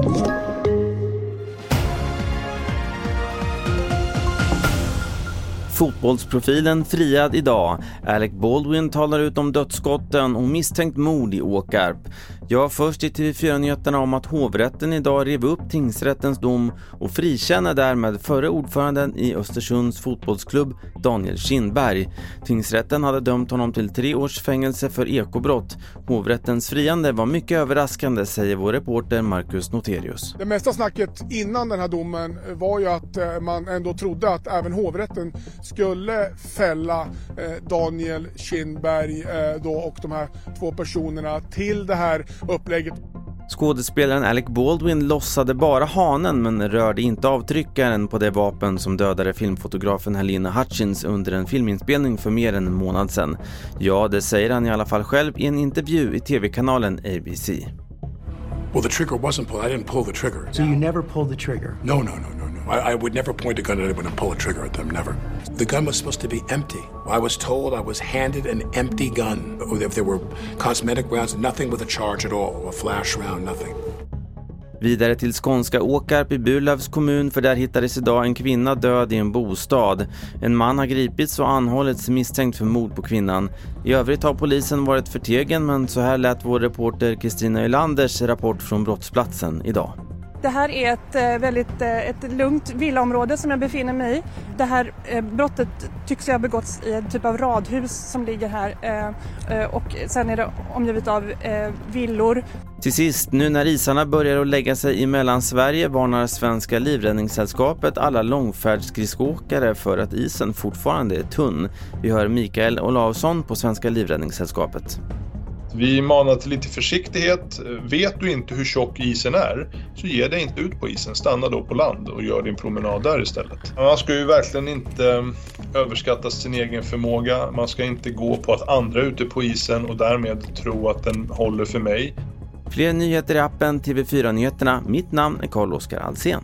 you. Fotbollsprofilen friad idag. Alec Baldwin talar ut om dödsskotten och misstänkt mord i Åkarp. Ja, först i TV4-nyheterna om att hovrätten idag rev upp tingsrättens dom och frikänner därmed förre ordföranden i Östersunds fotbollsklubb, Daniel Kindberg. Tingsrätten hade dömt honom till tre års fängelse för ekobrott. Hovrättens friande var mycket överraskande, säger vår reporter Marcus Noterius. Det mesta snacket innan den här domen var ju att eh, man ändå trodde att även hovrätten skulle fälla eh, Daniel Kindberg eh, då och de här två personerna till det här upplägget. Skådespelaren Alec Baldwin lossade bara hanen men rörde inte avtryckaren på det vapen som dödade filmfotografen Helena Hutchins under en filminspelning för mer än en månad sedan. Ja, det säger han i alla fall själv i en intervju i tv-kanalen ABC. Well, the trigger wasn't pulled. I didn't pull the trigger. So you never pulled the trigger? No, no, no, no, no. I, I would never point a gun at anyone and pull a trigger at them. Never. The gun was supposed to be empty. I was told I was handed an empty gun. If there were cosmetic rounds, nothing with a charge at all. A flash round, nothing. Vidare till skånska Åkarp i Burlövs kommun för där hittades idag en kvinna död i en bostad. En man har gripits och anhållits misstänkt för mord på kvinnan. I övrigt har polisen varit förtegen men så här lät vår reporter Kristina Ölanders rapport från brottsplatsen idag. Det här är ett eh, väldigt eh, ett lugnt villaområde som jag befinner mig i. Det här eh, brottet tycks ha begåtts i en typ av radhus som ligger här och sen är det omgivet av villor. Till sist, nu när isarna börjar att lägga sig i Mellansverige varnar Svenska Livräddningssällskapet alla långfärdsskridskoåkare för att isen fortfarande är tunn. Vi hör Mikael Olausson på Svenska Livräddningssällskapet. Vi manar till lite försiktighet. Vet du inte hur tjock isen är, så ge dig inte ut på isen. Stanna då på land och gör din promenad där istället. Man ska ju verkligen inte eh, överskatta sin egen förmåga. Man ska inte gå på att andra är ute på isen och därmed tro att den håller för mig. Fler nyheter i appen TV4 Nyheterna. Mitt namn är Carl-Oskar Alsen.